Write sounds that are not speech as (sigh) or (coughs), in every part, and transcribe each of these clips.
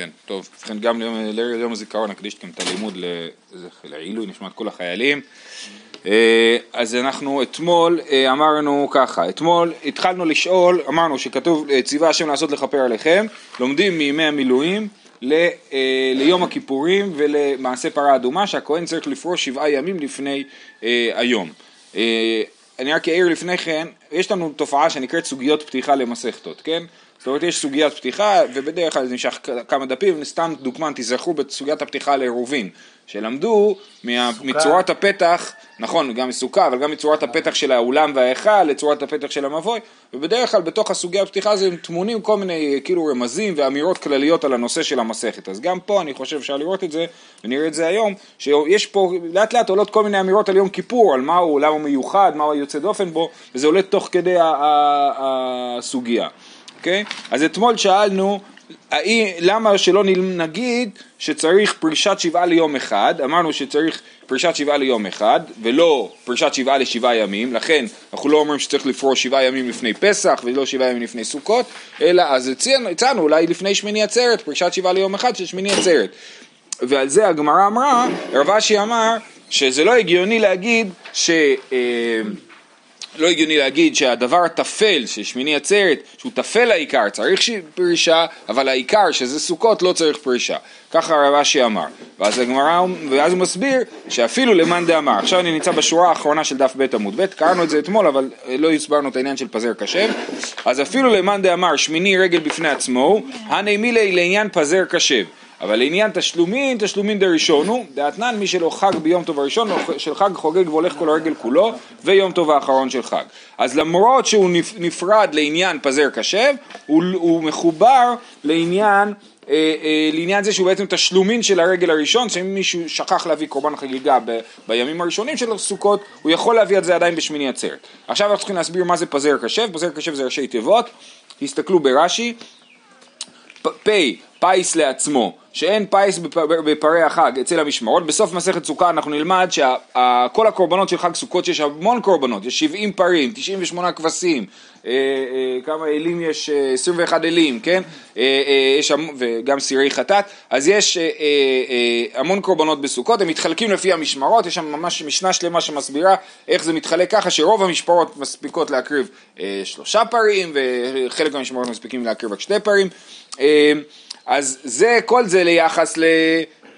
כן, טוב, ובכן גם ליום, ליום הזיכרון נקדיש גם את הלימוד לעילוי נשמת כל החיילים. אה, אז אנחנו אתמול אה, אמרנו ככה, אתמול התחלנו לשאול, אמרנו שכתוב אה, ציווה השם לעשות לכפר עליכם, לומדים מימי המילואים ל, ליום הכיפורים ולמעשה פרה אדומה שהכהן צריך לפרוש שבעה ימים לפני היום. אני רק אעיר לפני כן, יש לנו תופעה שנקראת סוגיות פתיחה למסכתות, כן? זאת אומרת יש סוגיית פתיחה ובדרך כלל זה נמשך כמה דפים, סתם דוגמן תיזכרו בסוגיית הפתיחה לעירובין, שלמדו מה, מצורת הפתח, נכון גם מסוכה אבל גם מצורת הפתח של האולם וההיכל לצורת הפתח של המבוי ובדרך כלל בתוך הסוגיה הפתיחה זה טמונים כל מיני כאילו רמזים ואמירות כלליות על הנושא של המסכת. אז גם פה אני חושב אפשר לראות את זה ונראה את זה היום שיש פה לאט לאט עולות כל מיני אמירות על יום כיפור על מהו, למה הוא מיוחד, מה הוא יוצא דופן בו וזה עולה תוך כדי הסוגיה אוקיי? אז אתמול שאלנו למה שלא נגיד שצריך פרישת שבעה ליום אחד, אמרנו שצריך פרישת שבעה ליום אחד ולא פרישת שבעה לשבעה ימים, לכן אנחנו לא אומרים שצריך לפרוש שבעה ימים לפני פסח ולא שבעה ימים לפני סוכות, אלא אז הצענו אולי לפני שמיני עצרת, פרישת שבעה ליום אחד של שמיני עצרת. ועל זה הגמרא אמרה, רב אשי אמר שזה לא הגיוני להגיד ש... אה, לא הגיוני להגיד שהדבר הטפל של שמיני עצרת, שהוא טפל לעיקר, צריך פרישה, אבל העיקר שזה סוכות לא צריך פרישה. ככה הרב אשי אמר. ואז הגמרא, ואז הוא מסביר שאפילו למאן דאמר. עכשיו אני נמצא בשורה האחרונה של דף ב' עמוד ב', קראנו את זה אתמול, אבל לא הסברנו את העניין של פזר קשב. אז אפילו למאן דאמר שמיני רגל בפני עצמו, הני מילי לעניין פזר קשב. אבל לעניין תשלומין, תשלומין דראשונו, דעתנן מי שלא חג ביום טוב הראשון, של חג חוגג והולך כל הרגל כולו, ויום טוב האחרון של חג. אז למרות שהוא נפרד לעניין פזר קשב, הוא, הוא מחובר לעניין אה, אה, לעניין זה שהוא בעצם תשלומין של הרגל הראשון, שאם מישהו שכח להביא קורבן חגיגה ב, בימים הראשונים של הסוכות, הוא יכול להביא את זה עדיין בשמיני עצרת. עכשיו אנחנו צריכים להסביר מה זה פזר קשב, פזר קשב זה ראשי תיבות, תסתכלו ברש"י, פ' פיס לעצמו, שאין פיס בפרי החג אצל המשמרות, בסוף מסכת סוכה אנחנו נלמד שכל הקורבנות של חג סוכות, שיש המון קורבנות, יש 70 פרים, 98 כבשים, אה, אה, כמה אלים יש, 21 אה, אלים, כן? יש וגם סירי חטאת, אז יש המון קורבנות בסוכות, הם מתחלקים לפי המשמרות, יש שם ממש משנה שלמה שמסבירה איך זה מתחלק ככה, שרוב המשמרות מספיקות להקריב שלושה פרים, וחלק מהמשמרות מספיקים להקריב רק שתי פרים. אז זה, כל זה ליחס, ל,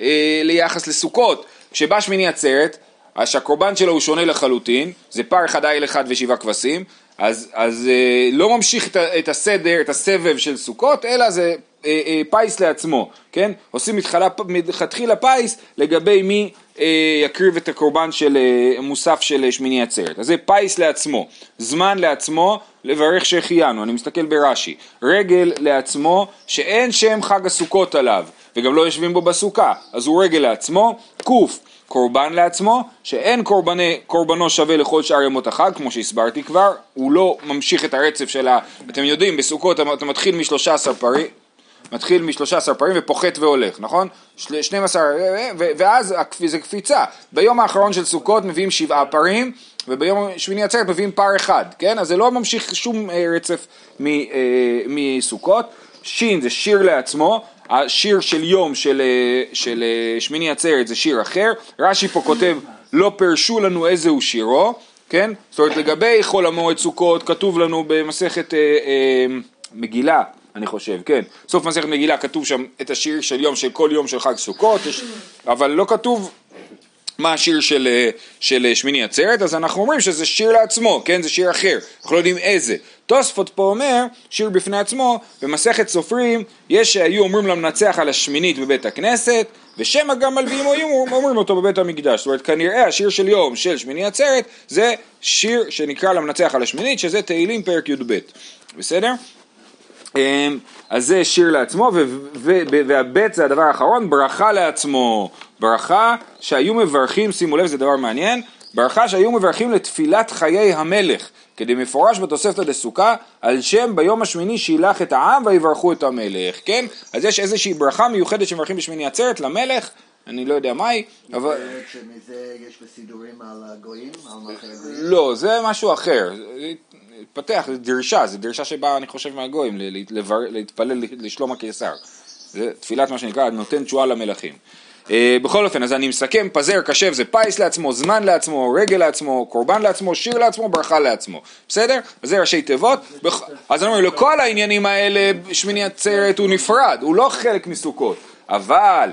אה, ליחס לסוכות. כשבא שמיני עצרת, שהקורבן שלו הוא שונה לחלוטין, זה פר אחד איל אחד ושבעה כבשים, אז, אז אה, לא ממשיך את, את הסדר, את הסבב של סוכות, אלא זה אה, אה, פיס לעצמו, כן? עושים מלכתחילה פיס לגבי מי אה, יקריב את הקורבן של אה, מוסף של שמיני עצרת. אז זה פיס לעצמו, זמן לעצמו לברך שהחיינו, אני מסתכל ברש"י, רגל לעצמו שאין שם חג הסוכות עליו וגם לא יושבים בו בסוכה, אז הוא רגל לעצמו, קוף קורבן לעצמו, שאין קורבני, קורבנו שווה לכל שאר ימות החג, כמו שהסברתי כבר, הוא לא ממשיך את הרצף של ה... אתם יודעים, בסוכות אתה מתחיל משלושה עשר פרים, מתחיל משלושה עשר פרים ופוחת והולך, נכון? שנים עשר, ואז זה קפיצה. ביום האחרון של סוכות מביאים שבעה פרים, וביום שמיני עצרת מביאים פר אחד, כן? אז זה לא ממשיך שום אה, רצף אה, מסוכות. שין זה שיר לעצמו, השיר של יום של, אה, של שמיני עצרת זה שיר אחר, רש"י פה כותב לא פירשו לנו איזה הוא שירו, כן? זאת אומרת לגבי חול המועד סוכות כתוב לנו במסכת אה, אה, מגילה אני חושב, כן. סוף מסכת מגילה כתוב שם את השיר של יום של כל יום של חג סוכות, יש, אבל לא כתוב מה השיר של, אה, של אה, שמיני עצרת, אז אנחנו אומרים שזה שיר לעצמו, כן? זה שיר אחר, אנחנו לא יודעים איזה. תוספות פה אומר, שיר בפני עצמו, במסכת סופרים, יש שהיו אומרים למנצח על השמינית בבית הכנסת, ושמא גם מלווים היו אומרים אותו בבית המקדש. זאת אומרת, כנראה השיר של יום של שמיני עצרת, זה שיר שנקרא למנצח על השמינית, שזה תהילים פרק י"ב. בסדר? אמ, אז זה שיר לעצמו, והבית זה הדבר האחרון, ברכה לעצמו. ברכה שהיו מברכים, שימו לב, זה דבר מעניין, ברכה שהיו מברכים לתפילת חיי המלך, כדי מפורש בתוספתא דסוכה, על שם ביום השמיני שילח את העם ויברכו את המלך, כן? אז יש איזושהי ברכה מיוחדת שמברכים בשמיני עצרת למלך, אני לא יודע מהי, אבל... שמזה יש בסידורים על הגויים? על? לא, זה משהו אחר. התפתח, זה דרישה, זה דרישה שבאה אני חושב מהגויים, להתפלל לשלום הקיסר. זה תפילת מה שנקרא נותן תשועה למלכים. אה, בכל אופן, אז אני מסכם, פזר קשב זה פיס לעצמו, זמן לעצמו, רגל לעצמו, קורבן לעצמו, שיר לעצמו, ברכה לעצמו. בסדר? אז זה ראשי תיבות. בח... אז אומר, לכל העניינים האלה שמיני עצרת הוא נפרד, הוא לא חלק מסוכות. אבל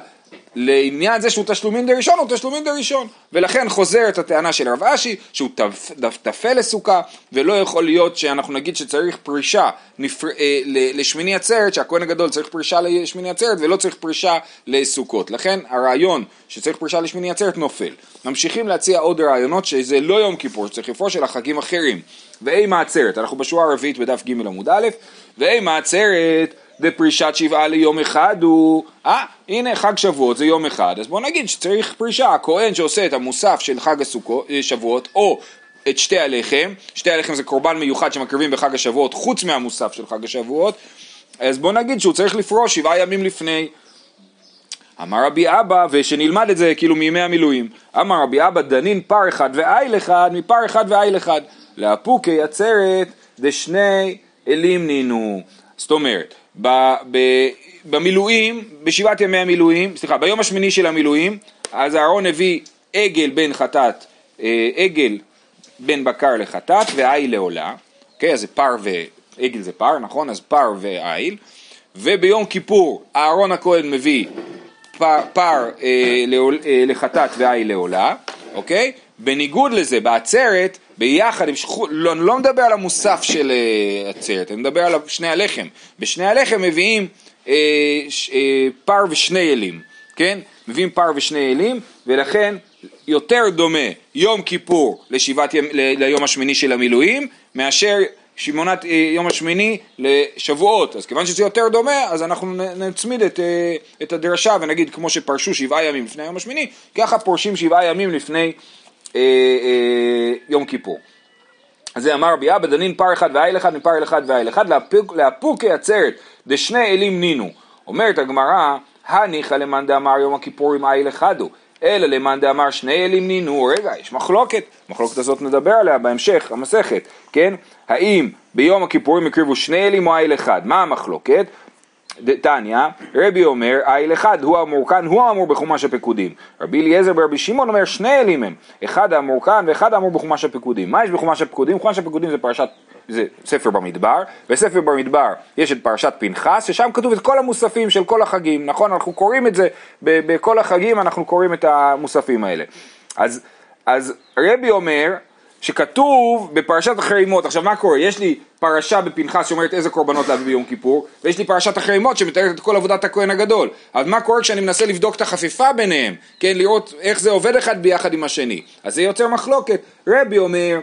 לעניין זה שהוא תשלומין דראשון, הוא תשלומין דראשון. ולכן חוזרת הטענה של רב אשי, שהוא טפל לסוכה, ולא יכול להיות שאנחנו נגיד שצריך פרישה נפר... אה, לשמיני עצרת, שהכהן הגדול צריך פרישה לשמיני עצרת, ולא צריך פרישה לסוכות. לכן הרעיון שצריך פרישה לשמיני עצרת נופל. ממשיכים להציע עוד רעיונות שזה לא יום כיפור, שצריך לפרוש של החגים אחרים. ואימה העצרת, אנחנו בשורה הרביעית בדף ג' עמוד א', ואימה העצרת ופרישת שבעה ליום אחד הוא, אה, הנה חג שבועות זה יום אחד, אז בוא נגיד שצריך פרישה, הכהן שעושה את המוסף של חג השבועות, אה, או את שתי הלחם, שתי הלחם זה קורבן מיוחד שמקריבים בחג השבועות חוץ מהמוסף של חג השבועות, אז בוא נגיד שהוא צריך לפרוש שבעה ימים לפני. אמר רבי אבא, ושנלמד את זה כאילו מימי המילואים, אמר רבי אבא דנין פר אחד ואיל אחד מפר אחד ואיל אחד, לאפוקי עצרת דשני אלים נינו. זאת אומרת, ב, ב, במילואים, בשבעת ימי המילואים, סליחה, ביום השמיני של המילואים, אז אהרון הביא עגל בין חטאת, אה, עגל בין בקר לחטאת ועיל לעולה, אוקיי, אז זה פר ועגל זה פר, נכון? אז פר ואיל, וביום כיפור אהרון הכהן מביא פר, פר אה, אה, לחטאת ואיל לעולה, אוקיי? בניגוד לזה, בעצרת, ביחד, הם שכחו, לא, אני לא מדבר על המוסף של אה, עצרת, אני מדבר על שני הלחם. בשני הלחם מביאים אה, ש, אה, פר ושני אילים, כן? מביאים פר ושני אילים, ולכן יותר דומה יום כיפור לשבעת ל, ליום השמיני של המילואים, מאשר שמונת יום השמיני לשבועות, אז כיוון שזה יותר דומה, אז אנחנו נצמיד את, את הדרשה ונגיד כמו שפרשו שבעה ימים לפני היום השמיני, ככה פורשים שבעה ימים לפני אה, אה, יום כיפור. אז זה אמר רבי אבא דנין פר אחד ואיל אחד מפר אל אחד ואיל אחד לאפוקי עצרת דשני אלים נינו. אומרת הגמרא, הניחא למאן דאמר יום הכיפורים איל אחד הוא, אלא למאן דאמר שני אלים נינו, רגע, יש מחלוקת, המחלוקת הזאת נדבר עליה בהמשך, המסכת, כן? האם ביום הכיפורים הקריבו שני אלים או איל אחד? מה המחלוקת? תניא, רבי אומר, איל אחד הוא האמור כאן, הוא האמור בחומש הפקודים. רבי אליעזר ורבי שמעון אומר, שני אלים הם, אחד האמור כאן ואחד האמור בחומש הפקודים. מה יש בחומש הפקודים? חומש הפקודים זה פרשת, זה ספר במדבר, בספר במדבר יש את פרשת פנחס, ששם כתוב את כל המוספים של כל החגים, נכון? אנחנו קוראים את זה, בכל החגים אנחנו קוראים את המוספים האלה. אז, אז רבי אומר, שכתוב בפרשת החרימות, עכשיו מה קורה? יש לי פרשה בפנחס שאומרת איזה קורבנות להביא ביום כיפור, ויש לי פרשת החרימות שמתארת את כל עבודת הכהן הגדול. אז מה קורה כשאני מנסה לבדוק את החפיפה ביניהם, כן, לראות איך זה עובד אחד ביחד עם השני. אז זה יוצר מחלוקת. רבי אומר,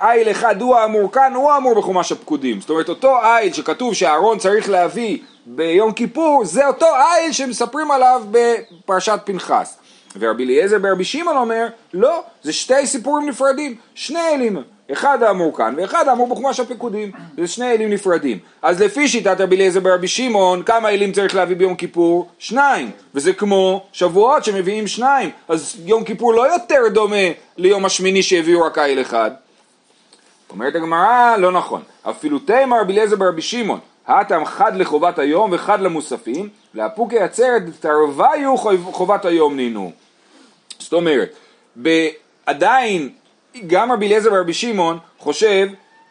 איל אחד הוא האמור כאן, הוא האמור בחומש הפקודים. זאת אומרת, אותו איל שכתוב שאהרון צריך להביא ביום כיפור, זה אותו איל שמספרים עליו בפרשת פנחס. ורבי אליעזר ברבי שמעון אומר, לא, זה שתי סיפורים נפרדים, שני אלים, אחד האמור כאן ואחד האמור בחומש הפקודים, זה שני אלים נפרדים. אז לפי שיטת רבי אליעזר ברבי שמעון, כמה אלים צריך להביא ביום כיפור? שניים, וזה כמו שבועות שמביאים שניים, אז יום כיפור לא יותר דומה ליום השמיני שהביאו רק איל אחד. אומרת הגמרא, לא נכון, אפילו תימר רבי אליעזר ברבי שמעון, האטם חד לחובת היום וחד למוספים, לאפוקי עצרת תרוויו חובת היום נינו. זאת אומרת, עדיין גם רבי אליעזר ורבי שמעון חושב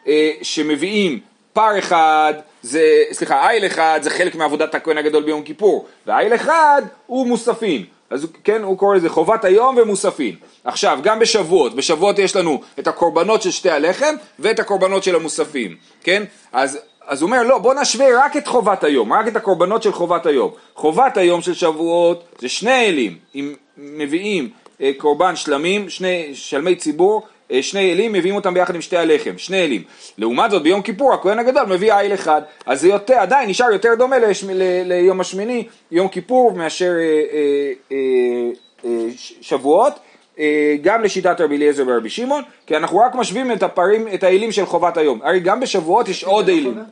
אה, שמביאים פר אחד, זה, סליחה, איל אחד זה חלק מעבודת הכהן הגדול ביום כיפור, ואיל אחד הוא מוספין. אז כן, הוא קורא לזה חובת היום ומוספין. עכשיו, גם בשבועות, בשבועות יש לנו את הקורבנות של שתי הלחם ואת הקורבנות של המוספים, כן? אז אז הוא אומר, לא, בוא נשווה רק את חובת היום, רק את הקורבנות של חובת היום. חובת היום של שבועות זה שני אלים, אם מביאים אה, קורבן שלמים, שני שלמי ציבור, אה, שני אלים, מביאים אותם ביחד עם שתי הלחם, שני אלים. לעומת זאת, ביום כיפור הכהן הגדול מביא איל אחד, אז זה יותר, עדיין נשאר יותר דומה לש, ל, ליום השמיני, יום כיפור, מאשר אה, אה, אה, אה, שבועות. אה, גם לשיטת רבי אליעזר ורבי שמעון, כי אנחנו רק משווים את הפרים, את האלים של חובת היום. הרי גם בשבועות יש עוד אלים.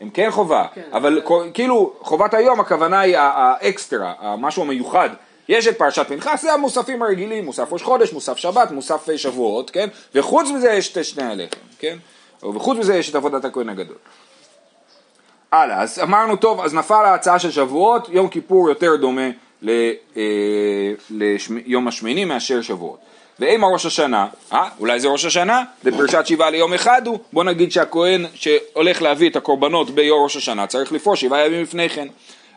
הם כן חובה, כן. אבל כאילו חובת היום הכוונה היא האקסטרה, המשהו המיוחד. יש את פרשת פנחס, זה המוספים הרגילים, מוסף ראש חודש, מוסף שבת, מוסף שבועות, כן? וחוץ מזה יש את שני הלחם, כן? וחוץ מזה יש את עבודת הכהן הגדול. הלאה, אז אמרנו טוב, אז נפל ההצעה של שבועות, יום כיפור יותר דומה ליום השמיני מאשר שבועות. ואם הראש השנה, אה, אולי זה ראש השנה, זה פרשת שבעה ליום אחד הוא, בוא נגיד שהכהן שהולך להביא את הקורבנות ביום ראש השנה צריך לפרוש שבעה ימים לפני כן.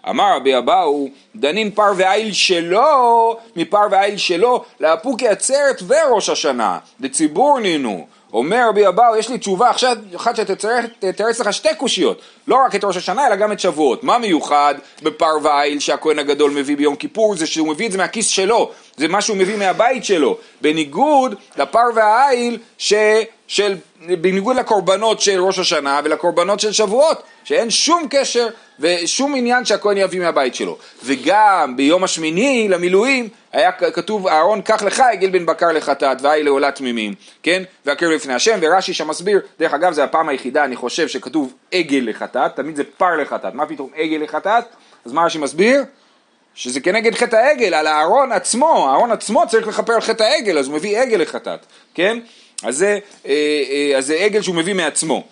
אמר רבי אבאו, דנין פר ועיל שלו, מפר ועיל שלו, לאפוקי עצרת וראש השנה, דציבור נינו. אומר רבי אבאו, יש לי תשובה עכשיו, אחת שתתרץ לך שתי קושיות, לא רק את ראש השנה אלא גם את שבועות. מה מיוחד בפר ועיל שהכהן הגדול מביא ביום כיפור? זה שהוא מביא את זה מהכיס שלו, זה מה שהוא מביא מהבית שלו, בניגוד לפר והעיל ש... של, בניגוד לקורבנות של ראש השנה ולקורבנות של שבועות, שאין שום קשר ושום עניין שהכהן יביא מהבית שלו. וגם ביום השמיני למילואים היה כתוב אהרון קח לך עגל בן בקר לחטאת והי לעולה תמימים, כן? והקרב לפני השם ורש"י שם מסביר, דרך אגב זה הפעם היחידה אני חושב שכתוב עגל לחטאת, תמיד זה פר לחטאת, מה פתאום עגל לחטאת? אז מה רש"י מסביר? שזה כנגד חטא העגל, על הארון עצמו, הארון עצמו צריך לכפר על חטא העגל, אז הוא מביא עגל לחטאת, כן? אז זה, אה, אה, אז זה עגל שהוא מביא מעצמו.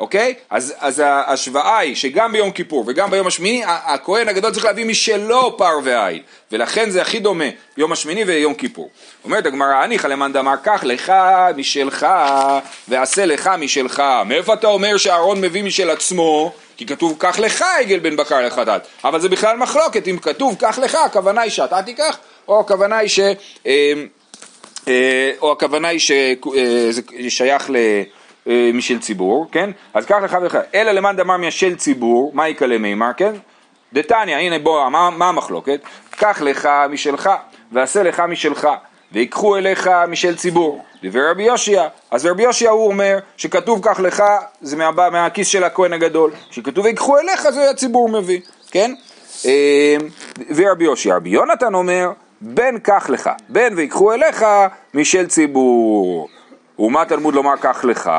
אוקיי? אז, אז ההשוואה היא שגם ביום כיפור וגם ביום השמיני הכהן הגדול צריך להביא משלו פר ועין ולכן זה הכי דומה יום השמיני ויום כיפור. אומרת הגמרא הניחא למאן דאמר קח לך משלך ועשה לך משלך מאיפה אתה אומר שאהרון מביא משל עצמו כי כתוב קח לך עגל בן בקר לחטאת אבל זה בכלל מחלוקת אם כתוב קח לך הכוונה היא שאתה תיקח או הכוונה היא ש... אה, אה, או הכוונה היא שזה אה, שייך ל... אה, משל ציבור, כן? אז קח לך וכך, אלא למאן דמר משל ציבור, מה יקלה מימר, כן? דתניא, הנה בוא, מה, מה המחלוקת? קח לך משלך, ועשה לך משלך, ויקחו אליך משל ציבור. דבר רבי יושיע, אז רבי יושיע הוא אומר שכתוב קח לך, זה מה, מהכיס של הכהן הגדול, שכתוב ויקחו אליך זה הציבור מביא, כן? ורבי יושיע, רבי יונתן אומר, בן קח לך, בן ויקחו אליך משל ציבור. ומה תלמוד לומר קח לך,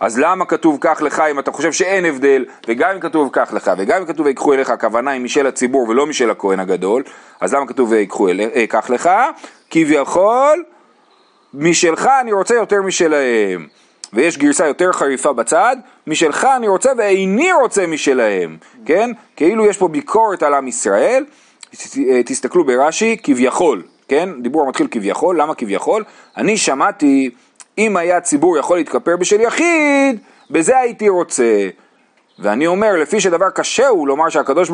אז למה כתוב קח לך אם אתה חושב שאין הבדל, וגם אם כתוב קח לך, וגם אם כתוב ויקחו אליך, הכוונה היא משל הציבור ולא משל הכהן הגדול, אז למה כתוב ויקחו אליך, אה, קח לך? כביכול, משלך אני רוצה יותר משלהם. ויש גרסה יותר חריפה בצד, משלך אני רוצה ואיני רוצה משלהם, כן? כאילו יש פה ביקורת על עם ישראל, תסתכלו ברש"י, כביכול, כן? דיבור מתחיל כביכול, למה כביכול? אני שמעתי אם היה ציבור יכול להתכפר בשל יחיד, בזה הייתי רוצה. ואני אומר, לפי שדבר קשה הוא לומר שהקדוש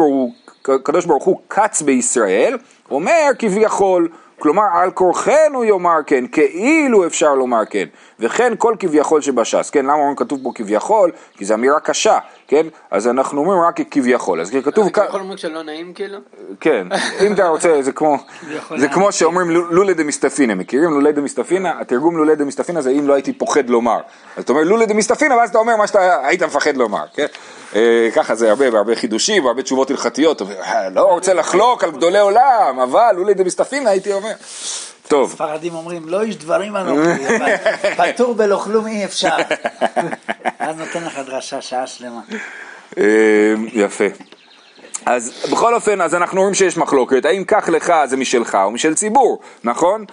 ברוך הוא, קץ בישראל, אומר כביכול, כלומר על כורחנו יאמר כן, כאילו אפשר לומר כן, וכן כל כביכול שבש"ס, כן, למה אומרים כתוב פה כביכול? כי זו אמירה קשה, כן, אז אנחנו אומרים רק כביכול, אז כתוב... אתה יכול לומר שלא נעים כאילו? כן, אם אתה רוצה, זה כמו, זה כמו שאומרים לולי דמסטפינה, מכירים? לולי דמסטפינה? התרגום לולי דמסטפינה זה אם לא הייתי פוחד לומר, אז אתה אומר לולי דמסטפינה ואז אתה אומר מה שאתה היית מפחד לומר, כן? אה, ככה זה הרבה והרבה חידושים והרבה תשובות הלכתיות, אה, לא רוצה לחלוק על גדולי עולם, אבל לולי דמסטפינה הייתי אומר. טוב. ספרדים אומרים, לא איש דברים אנוכי, פטור בלא כלום אי אפשר. אז נותן לך דרשה שעה שלמה. אה, יפה. אז בכל אופן, אז אנחנו רואים שיש מחלוקת, האם קח לך זה משלך או משל ציבור, נכון?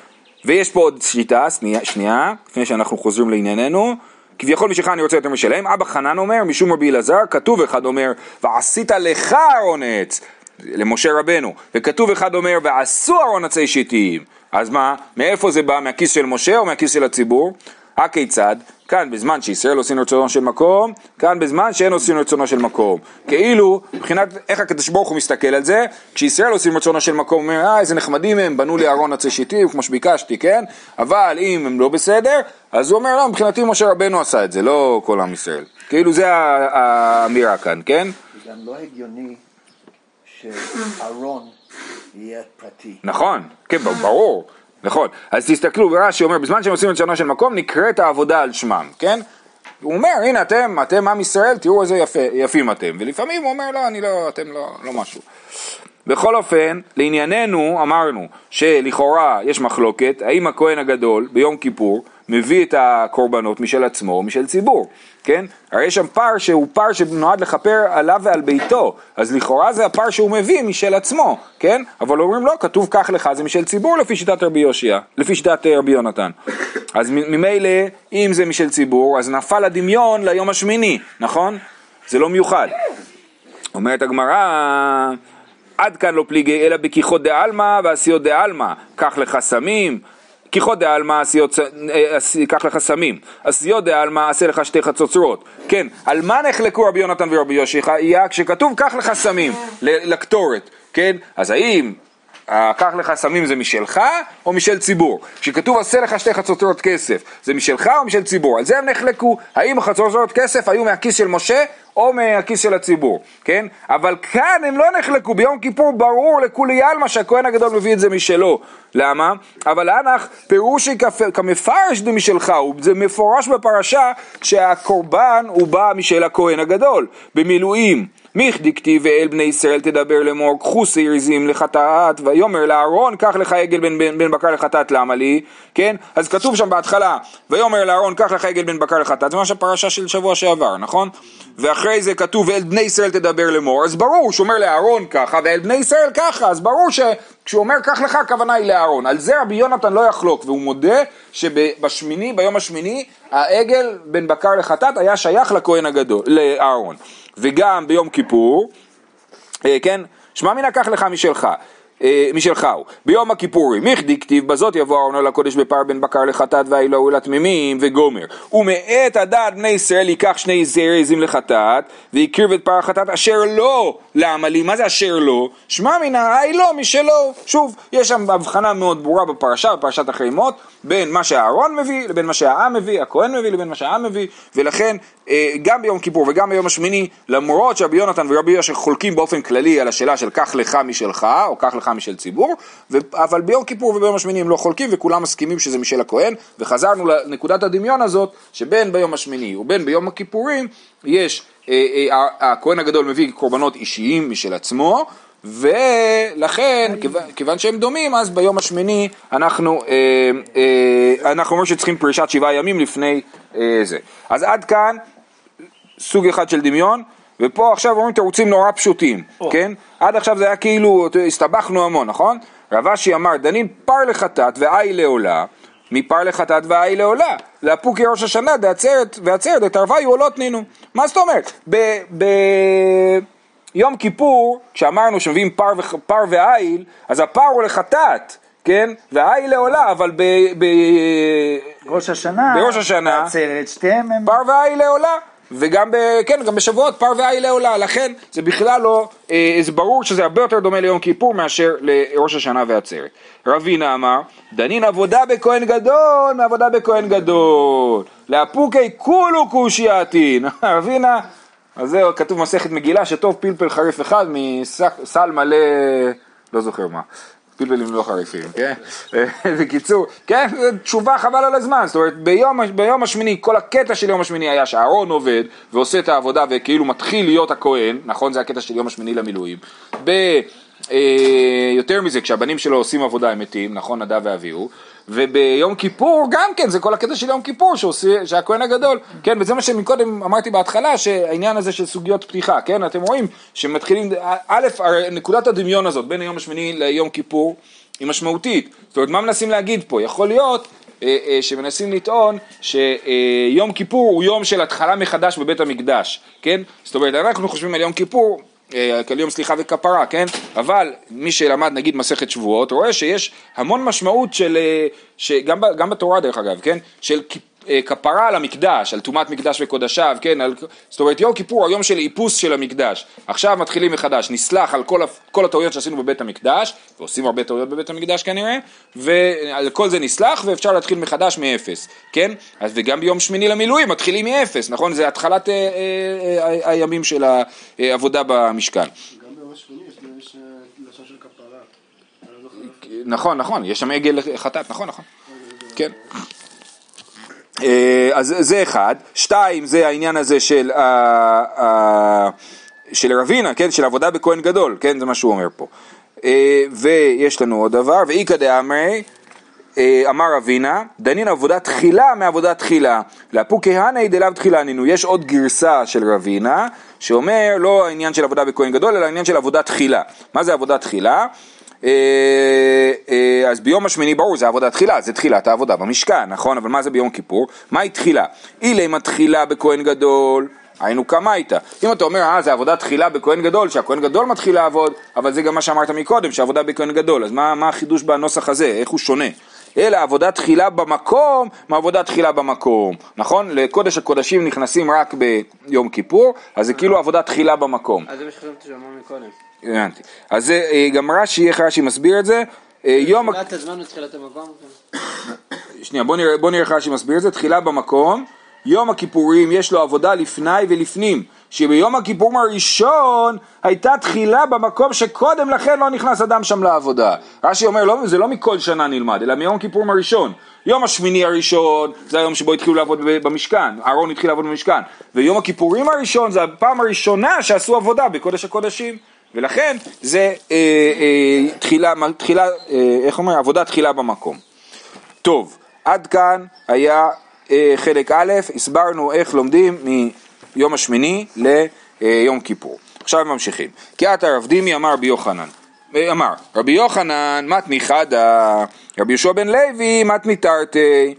ויש פה עוד שיטה, שנייה, לפני שאנחנו חוזרים לענייננו. כביכול משלך אני רוצה יותר משלהם, אבא חנן אומר, משום רבי אלעזר, כתוב אחד אומר, ועשית לך ארון עץ, למשה רבנו, וכתוב אחד אומר, ועשו ארון עצי שיטים, אז מה, מאיפה זה בא, מהכיס של משה או מהכיס של הציבור? הכיצד? כאן בזמן שישראל עושים רצונו של מקום, כאן בזמן שאין עושים רצונו של מקום. כאילו, מבחינת איך הקדוש ברוך הוא מסתכל על זה, כשישראל עושים רצונו של מקום, הוא אומר, אה, איזה נחמדים הם, בנו לי ארון עצי שיטים, כמו שביקשתי, כן? אבל אם הם לא בסדר, אז הוא אומר, לא, מבחינתי משה רבנו עשה את זה, לא כל עם ישראל. כאילו זה האמירה כאן, כן? זה גם לא הגיוני שארון יהיה פרטי. נכון, כן, ברור. נכון, אז תסתכלו, רש"י אומר, בזמן שהם עושים את שנה של מקום, נקראת העבודה על שמם, כן? הוא אומר, הנה אתם, אתם עם ישראל, תראו איזה יפה, יפים אתם, ולפעמים הוא אומר, לא, אני לא, אתם לא, לא משהו. בכל אופן, לענייננו אמרנו שלכאורה יש מחלוקת, האם הכהן הגדול ביום כיפור מביא את הקורבנות משל עצמו משל ציבור, כן? הרי יש שם פר שהוא פר שנועד לכפר עליו ועל ביתו, אז לכאורה זה הפר שהוא מביא משל עצמו, כן? אבל אומרים לא, כתוב קח לך, זה משל ציבור לפי שיטת רבי יושיע, לפי שיטת אה, רבי יונתן. אז ממילא, אם זה משל ציבור, אז נפל הדמיון ליום השמיני, נכון? זה לא מיוחד. אומרת הגמרא, עד כאן לא פליגי אלא בכיחות דעלמא ועשיות דעלמא, קח לך סמים, כיחות דעלמא, עשיות, אה, לך סמים, עשיות דעלמא, עשה לך שתי חצוצרות. כן, על מה נחלקו רבי יונתן ורבי יושיחיה? כשכתוב קח לך סמים, לקטורת, כן? אז האם קח לך סמים זה משלך או משל ציבור? כשכתוב עשה לך שתי חצוצרות כסף, זה משלך או משל ציבור? על זה הם נחלקו, האם החצוצרות כסף היו מהכיס של משה או מהכיס של הציבור, כן? אבל כאן הם לא נחלקו, ביום כיפור ברור לכולי עלמא שהכהן הגדול מביא את זה משלו. למה? אבל אנך פירושי כמפרש דמשלך, זה מפורש בפרשה שהקורבן הוא בא משל הכהן הגדול, במילואים. מיכדי כתיב ואל בני ישראל תדבר לאמור קחו שעירים לחטאת ויאמר לאהרון קח לך עגל בן, בן, בן בקר לחטאת למה לי? כן? אז כתוב שם בהתחלה ויאמר לאהרון קח לך עגל בן בקר לחטאת זה ממש הפרשה של שבוע שעבר נכון? ואחרי זה כתוב ואל בני ישראל תדבר לאמור אז ברור שהוא אומר לאהרון ככה ואל בני ישראל ככה אז ברור שכשהוא אומר קח לך הכוונה היא לאהרון. על זה רבי יונתן לא יחלוק והוא מודה שבשמיני ביום השמיני העגל בן בקר לחטאת היה שייך לכהן הגדול לאהרון. וגם ביום כיפור, אה, כן, שמע מנה קח לך משלך. אה, משלך הוא. ביום הכיפורים, מיכדי כתיב בזאת יבוא ארון על הקודש בפר בן בקר לחטאת והאלוהו לתמימים וגומר. ומאת הדעת בני ישראל ייקח שני זעיר עזים לחטאת ויקריב את פר החטאת אשר לא לעמלי, מה זה אשר לא? שמע מן האי לא משלו. שוב, יש שם הבחנה מאוד ברורה בפרשה, בפרשת אחרי מות, בין מה שהארון מביא לבין מה שהעם מביא, הכהן מביא לבין מה שהעם מביא, ולכן אה, גם ביום כיפור וגם ביום השמיני, למרות שרבי יונתן ורבי יושר חולקים באופן כללי על השאלה של קח לך משלך, או קח לך משל ציבור, ו... אבל ביום כיפור וביום השמיני הם לא חולקים וכולם מסכימים שזה משל הכהן, וחזרנו לנקודת הדמיון הזאת, שבין ביום השמיני ובין ביום הכיפורים, יש, אה, אה, הכהן הגדול מביא קורבנות אישיים משל עצמו, ולכן, כיוון שהם דומים, אז ביום השמיני אנחנו, אה, אה, אנחנו אומרים שצריכים פרישת שבעה ימים לפני אה, זה. אז עד כאן סוג אחד של דמיון, ופה עכשיו אומרים תירוצים נורא פשוטים, oh. כן? עד עכשיו זה היה כאילו, הסתבכנו המון, נכון? רב אשי אמר, דנין פר לחטאת ואי לעולה, מפר לחטאת ואי לעולה, לאפוקי ראש השנה דעצרת ועצרת דתרוויו עולות נינו. מה זאת אומרת? ביום כיפור, כשאמרנו שמביאים פר, וח, פר ואיל, אז הפר הוא לחטאת. כן? והאי לעולה, אבל ב... ב... ראש השנה, בראש השנה, בעצרת שתיהם הם... פר והאי לעולה. וגם ב, כן, גם בשבועות פר ואי לעולה, לכן זה בכלל לא, אה, זה ברור שזה הרבה יותר דומה ליום כיפור מאשר לראש השנה ועצרת. רבינה אמר, דנין עבודה בכהן גדול מעבודה בכהן גדול, לאפוקי כולו קושייתין. (laughs) רבינה, אז זהו, כתוב מסכת מגילה שטוב פלפל חריף אחד מסל מלא, לא זוכר מה. פלפלים לא חריפים, כן? בקיצור, כן, תשובה חבל על הזמן, זאת אומרת ביום, ביום השמיני, כל הקטע של יום השמיני היה שאהרון עובד ועושה את העבודה וכאילו מתחיל להיות הכהן, נכון? זה הקטע של יום השמיני למילואים. ב... אה, יותר מזה, כשהבנים שלו עושים עבודה הם מתים, נכון, נדב ואביהו, וביום כיפור גם כן, זה כל הקטע של יום כיפור, שעושה, שהכהן הגדול, כן, וזה מה שמקודם אמרתי בהתחלה, שהעניין הזה של סוגיות פתיחה, כן, אתם רואים שמתחילים, א', נקודת הדמיון הזאת בין היום השמיני ליום כיפור היא משמעותית, זאת אומרת, מה מנסים להגיד פה? יכול להיות אה, אה, שמנסים לטעון שיום כיפור הוא יום של התחלה מחדש בבית המקדש, כן? זאת אומרת, אנחנו חושבים על יום כיפור כל יום סליחה וכפרה, כן? אבל מי שלמד נגיד מסכת שבועות רואה שיש המון משמעות של, אה, שגם גם בתורה דרך אגב, כן? של אה, כפרה על המקדש, על טומאת מקדש וקודשיו, כן? על, זאת אומרת יום כיפור היום של איפוס של המקדש. עכשיו מתחילים מחדש, נסלח על כל, כל הטעויות שעשינו בבית המקדש, ועושים הרבה טעויות בבית המקדש כנראה, ועל כל זה נסלח ואפשר להתחיל מחדש מאפס, כן? אז וגם ביום שמיני למילואים מתחילים מאפס, נכון? זה התחלת אה, אה, אה, הימים של העבודה במשכן. גם ביום השמיני יש לשון של כפרה. נכון, נכון, יש שם עגל חטאת, נכון, נכון. כן. אה, אז זה אחד, שתיים זה העניין הזה של, uh, uh, של רבינה, כן, של עבודה בכהן גדול, כן, זה מה שהוא אומר פה. ויש לנו עוד דבר, ואיכא דאמרי, אמר רבינה, דנין עבודה תחילה מעבודה תחילה, לאפוקי הני דלאו תחילה נינו, יש עוד גרסה של רבינה, שאומר לא העניין של עבודה בכהן גדול, אלא העניין של עבודה תחילה. מה זה עבודה תחילה? אה, אה, אז ביום השמיני ברור זה עבודה תחילה, זה תחילת העבודה במשכן, נכון? אבל מה זה ביום כיפור? מהי תחילה? אילי מתחילה בכהן גדול, היינו קמייתא. אם אתה אומר, אה, זה עבודה תחילה בכהן גדול, שהכהן גדול מתחיל לעבוד, אבל זה גם מה שאמרת מקודם, שעבודה בכהן גדול, אז מה, מה החידוש בנוסח הזה, איך הוא שונה? אלא עבודה תחילה במקום מעבודה תחילה במקום, נכון? לקודש הקודשים נכנסים רק ביום כיפור, אז זה כאילו עבודה תחילה במקום. אז זה מה שחשבתי שאמרנו מקודם. הבנתי. אז זה אה, גם רש"י, איך רש"י מסביר את זה? אה, יום... תחילת הזמן ותחילת המקום? (coughs) שנייה, בוא נראה, בוא נראה איך רש"י מסביר את זה. תחילה במקום, יום הכיפורים יש לו עבודה לפני ולפנים. שביום הכיפורים הראשון הייתה תחילה במקום שקודם לכן לא נכנס אדם שם לעבודה. רש"י אומר, לא, זה לא מכל שנה נלמד, אלא מיום הכיפורים הראשון. יום השמיני הראשון זה היום שבו התחילו לעבוד במשכן, אהרון התחיל לעבוד במשכן. ויום הכיפורים הראשון זה הפעם הראשונה שעשו עבודה בקודש הקודשים. ולכן זה אה, אה, תחילה, תחילה אה, איך אומר, עבודה תחילה במקום. טוב, עד כאן היה אה, חלק א', הסברנו איך לומדים מיום השמיני ליום כיפור. עכשיו ממשיכים. כי עתה רב דימי אמר רבי יוחנן, אה, אמר, רבי יוחנן מתני חדה, רבי יהושע בן לוי מתני תרתי,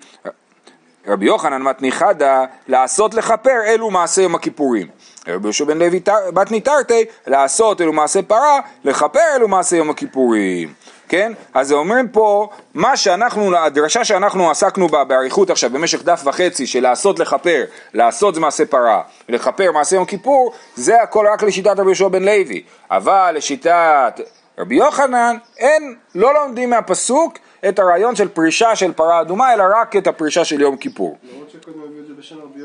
רבי יוחנן מתני חדה, לעשות לכפר אלו מעשה יום הכיפורים. רבי יהושע בן לוי מתני תרתי, לעשות אלו מעשה פרה, לכפר אלו מעשה יום הכיפורים. כן? אז אומרים פה, מה שאנחנו, הדרשה שאנחנו עסקנו בה באריכות עכשיו במשך דף וחצי של לעשות לכפר, לעשות זה מעשה פרה, לכפר מעשה יום כיפור, זה הכל רק לשיטת רבי יהושע בן לוי. אבל לשיטת רבי יוחנן, אין, לא לומדים מהפסוק את הרעיון של פרישה של פרה אדומה, אלא רק את הפרישה של יום כיפור.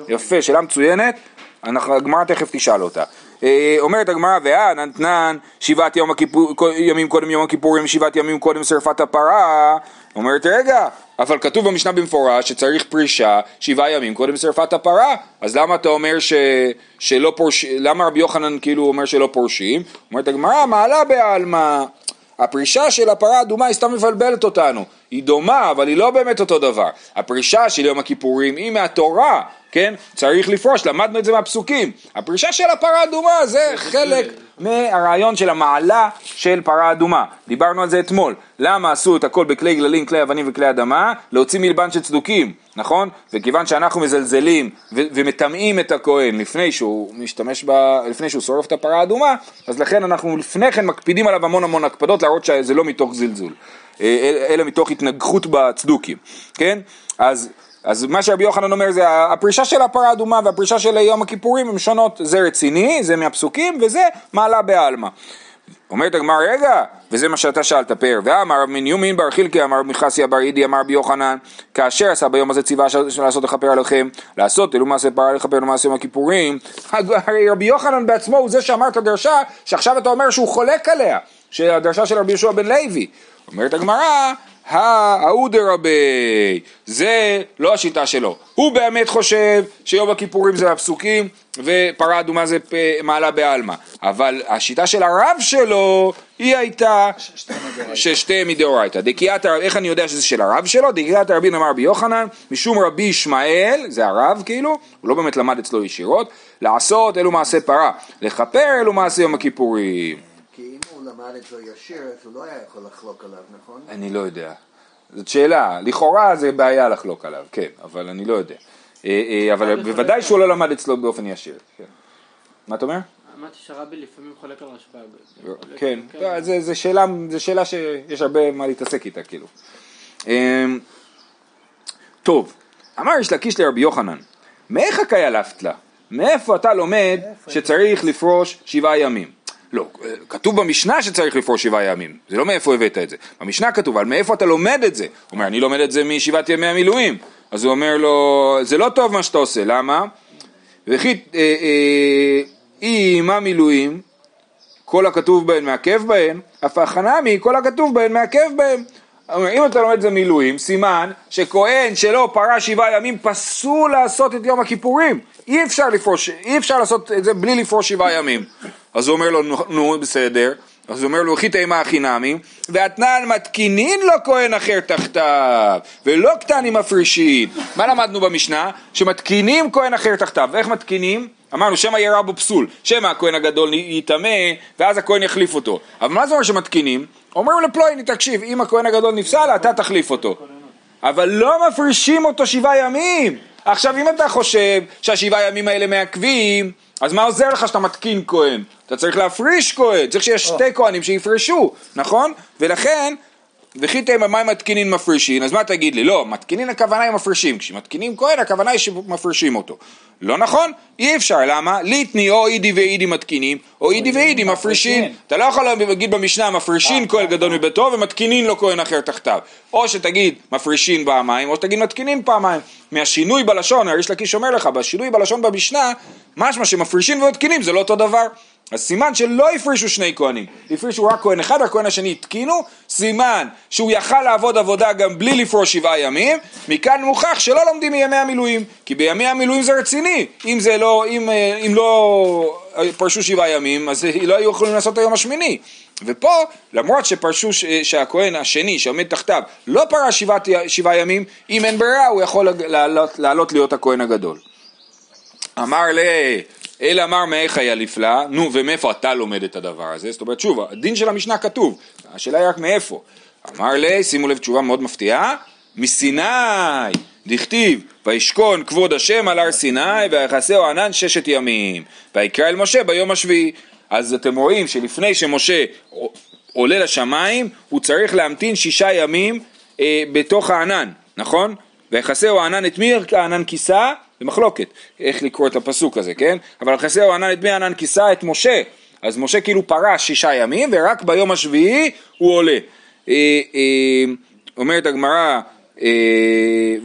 יפה, שאלה מצוינת, הגמרא תכף תשאל אותה. אה, אומרת הגמרא, ואה נתנן שבעת יום הכיפור, ימים קודם יום הכיפורים, שבעת ימים קודם שרפת הפרה. אומרת, רגע, אבל כתוב במשנה במפורש שצריך פרישה שבעה ימים קודם שרפת הפרה, אז למה אתה אומר ש, שלא פורשים, למה רבי יוחנן כאילו אומר שלא פורשים? אומרת הגמרא, מעלה בעלמא. הפרישה של הפרה האדומה היא סתם מבלבלת אותנו, היא דומה אבל היא לא באמת אותו דבר. הפרישה של יום הכיפורים היא מהתורה, כן? צריך לפרוש, למדנו את זה מהפסוקים. הפרישה של הפרה האדומה זה חלק מהרעיון של המעלה של פרה אדומה. דיברנו על זה אתמול. למה עשו את הכל בכלי גללים, כלי אבנים וכלי אדמה? להוציא מלבן של צדוקים, נכון? וכיוון שאנחנו מזלזלים ומטמאים את הכהן לפני שהוא משתמש ב... לפני שהוא שורף את הפרה האדומה, אז לכן אנחנו לפני כן מקפידים עליו המון המון הקפדות להראות שזה לא מתוך זלזול, אה, אלא מתוך התנגחות בצדוקים, כן? אז אז מה שרבי יוחנן אומר זה הפרישה של הפרה האדומה והפרישה של יום הכיפורים הן שונות, זה רציני, זה מהפסוקים וזה מעלה בעלמא. אומרת הגמר רגע, וזה מה שאתה שאלת פאר, ואמר רב מניומין בר חילקי אמר רב מיכסיה בר אידי אמר רבי יוחנן כאשר עשה ביום הזה ציווה של לעשות לכפר עליכם לעשות אלו מעשה פרה לכפר ולמעשה יום הכיפורים הרי רבי יוחנן בעצמו הוא זה שאמר את הדרשה שעכשיו אתה אומר שהוא חולק עליה שהדרשה של רבי יהושע בן לוי. אומרת הגמרא ההוא דרבי, זה לא השיטה שלו. הוא באמת חושב שיום הכיפורים זה הפסוקים ופרה אדומה זה מעלה בעלמא. אבל השיטה של הרב שלו היא הייתה ששתי מדאורייתא. דקייתא, איך אני יודע שזה של הרב שלו? דקייתא רבין אמר רבי יוחנן, משום רבי ישמעאל, זה הרב כאילו, הוא לא באמת למד אצלו ישירות, לעשות אלו מעשה פרה, לכפר אלו מעשה יום הכיפורים. למד את זה ישיר, אז הוא לא היה יכול לחלוק עליו, נכון? אני לא יודע. זאת שאלה, לכאורה זה בעיה לחלוק עליו, כן, אבל אני לא יודע. אה, אה, אבל בוודאי שהוא לא למד אצלו באופן ישיר. כן. מה אתה אומר? אמרתי שרבי לפעמים חולק על רשב"ג. כן, זו שאלה שיש הרבה מה להתעסק איתה, כאילו. אמ, טוב, אמר יש לקיש לרבי יוחנן, מאיך קילפת לה? מאיפה אתה לומד שצריך לפרוש שבעה ימים? לא, כתוב במשנה שצריך לפרוש שבעה ימים, זה לא מאיפה הבאת את זה. במשנה כתוב, אבל מאיפה אתה לומד את זה? הוא אומר, אני לומד את זה משבעת ימי המילואים. אז הוא אומר לו, זה לא טוב מה שאתה עושה, למה? וכי אה, אה, אם המילואים, כל הכתוב בהן מעכב בהן, אף הכנמי, כל הכתוב בהן מעכב בהן. אם אתה לומד את זה מילואים, סימן שכהן שלא פרה שבעה ימים פסול לעשות את יום הכיפורים. אי אפשר לפרוש, אי אפשר לעשות את זה בלי לפרוש שבעה ימים. אז הוא אומר לו, נו, בסדר. אז הוא אומר לו, הכי תימה הכי נמי, ואתנן מתקינין לו כהן אחר תחתיו, ולא קטנים מפרישין. מה למדנו במשנה? שמתקינים כהן אחר תחתיו. ואיך מתקינים? אמרנו, שמא יהיה רבו פסול. שמא הכהן הגדול יטמא, ואז הכהן יחליף אותו. אבל מה זה אומר שמתקינים? אומרים לפלויני, תקשיב, אם הכהן הגדול נפסל, אתה תחליף אותו. אבל לא מפרישים אותו שבעה ימים. עכשיו אם אתה חושב שהשבעה ימים האלה מעכבים, אז מה עוזר לך שאתה מתקין כהן? אתה צריך להפריש כהן, צריך שיש שתי כהנים שיפרשו, נכון? ולכן, וכי תימא מים מתקינין מפרישין, אז מה תגיד לי? לא, מתקינין הכוונה היא מפרישים, כשמתקינים כהן הכוונה היא שמפרישים אותו. לא נכון? אי אפשר, למה? ליטני או אידי ואידי מתקינים, או אידי ואידי. מפרישין. אתה לא יכול להגיד במשנה מפרישין כהן גדול מביתו ומתקינין לו כהן אחר תחתיו. או שתגיד מפרישין פעמיים, או שתגיד מתקינין פעמיים. מהשינוי בלשון, הריש לקיש אומר לך, בשינוי בלשון במשנה, משמע שמפרישין ומתקינים זה לא אותו דבר. אז סימן שלא הפרישו שני כהנים, הפרישו רק כהן אחד, הכהן השני התקינו, סימן שהוא יכל לעבוד עבודה גם בלי לפרוש שבעה ימים, מכאן מוכח שלא לומדים מימי המילואים, כי בימי המילואים זה רציני, אם זה לא, אם, אה, אם לא פרשו שבעה ימים, אז לא היו יכולים לעשות היום השמיני. ופה, למרות שפרשו ש- שהכהן השני שעומד תחתיו לא פרש שבעת, שבעה ימים, אם אין ברירה הוא יכול לעלות, לעלות להיות הכהן הגדול. אמר ל... אלא אמר מאיך היה לפלא, נו ומאיפה אתה לומד את הדבר הזה? זאת אומרת שוב, הדין של המשנה כתוב, השאלה היא רק מאיפה. אמר לי, שימו לב תשובה מאוד מפתיעה, מסיני, דכתיב, וישכון כבוד השם על הר סיני ויחסהו ענן ששת ימים, ויקרא אל משה ביום השביעי. אז אתם רואים שלפני שמשה עולה לשמיים, הוא צריך להמתין שישה ימים אה, בתוך הענן, נכון? ויחסהו הענן את מי הענן כיסה? זה מחלוקת, איך לקרוא את הפסוק הזה, כן? אבל יחסהו הענן את מי הענן כיסה? את משה. אז משה כאילו פרש שישה ימים, ורק ביום השביעי הוא עולה. אה, אה, אומרת הגמרא, אה,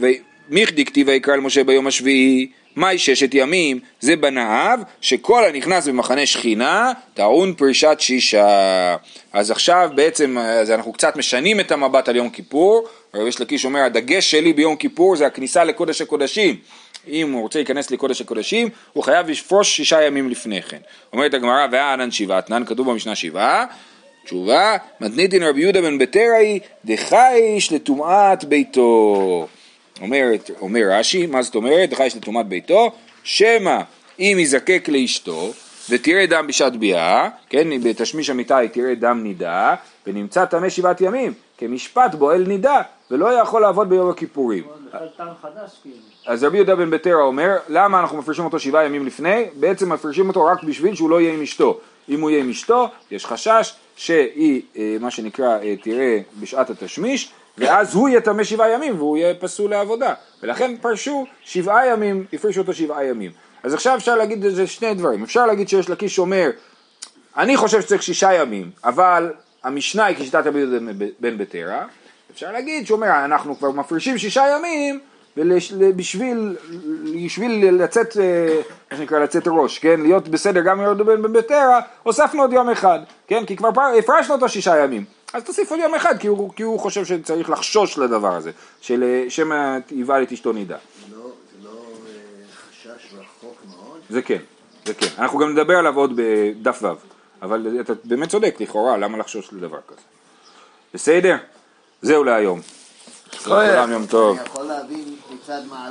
מיכדי כתיב ויקרא למשה ביום השביעי, מאי ששת ימים, זה בנאב, שכל הנכנס במחנה שכינה, טעון פרישת שישה. אז עכשיו בעצם אז אנחנו קצת משנים את המבט על יום כיפור, הרב יש לקיש אומר, הדגש שלי ביום כיפור זה הכניסה לקודש הקודשים. אם הוא רוצה להיכנס לקודש הקודשים, הוא חייב לפרוש שישה ימים לפני כן. אומרת הגמרא, והענן שבעה, תנן כתוב במשנה שבעה, תשובה, מתניתין רבי יהודה בן בטראי, דחייש לטומאת ביתו. אומרת, אומר רש"י, מה זאת אומרת? דחייש לטומאת ביתו, שמא אם יזקק לאשתו ותראה דם בשעת ביאה, כן, בתשמיש המיטה היא תראה דם נידה, ונמצא טמא שבעת ימים, כמשפט בועל נידה, ולא יכול לעבוד ביום הכיפורים. אז רבי יהודה בן בטרה אומר, למה אנחנו מפרישים אותו שבעה ימים לפני? בעצם מפרישים אותו רק בשביל שהוא לא יהיה עם אשתו. אם הוא יהיה עם אשתו, יש חשש שהיא, אה, מה שנקרא, אה, תראה בשעת התשמיש, ואז הוא יהיה טמא שבעה ימים והוא יהיה פסול לעבודה. ולכן פרשו שבעה ימים, הפרישו אותו שבעה ימים. אז עכשיו אפשר להגיד את זה שני דברים. אפשר להגיד שיש לקיש אומר, אני חושב שצריך שישה ימים, אבל המשנה היא כשיטת רבי יהודה בן בטרה. אפשר להגיד שהוא אומר, אנחנו כבר מפרישים שישה ימים בשביל, בשביל לצאת, אה, מה שנקרא, לצאת ראש, כן? להיות בסדר גם עם יהודה בן בטרה, הוספנו עוד יום אחד, כן? כי כבר פר- הפרשנו אותו שישה ימים. אז תוסיף עוד יום אחד, כי הוא, כי הוא חושב שצריך לחשוש לדבר הזה, של אה, שמא יבעל את אשתו נידה. זה לא, זה לא אה, חשש רחוק מאוד? זה כן, זה כן. אנחנו גם נדבר עליו עוד בדף ו', אבל אתה באמת צודק, לכאורה, למה לחשוש לדבר כזה? בסדר? זהו להיום. לכולם יום טוב. אני יכול להבין מצד מעלה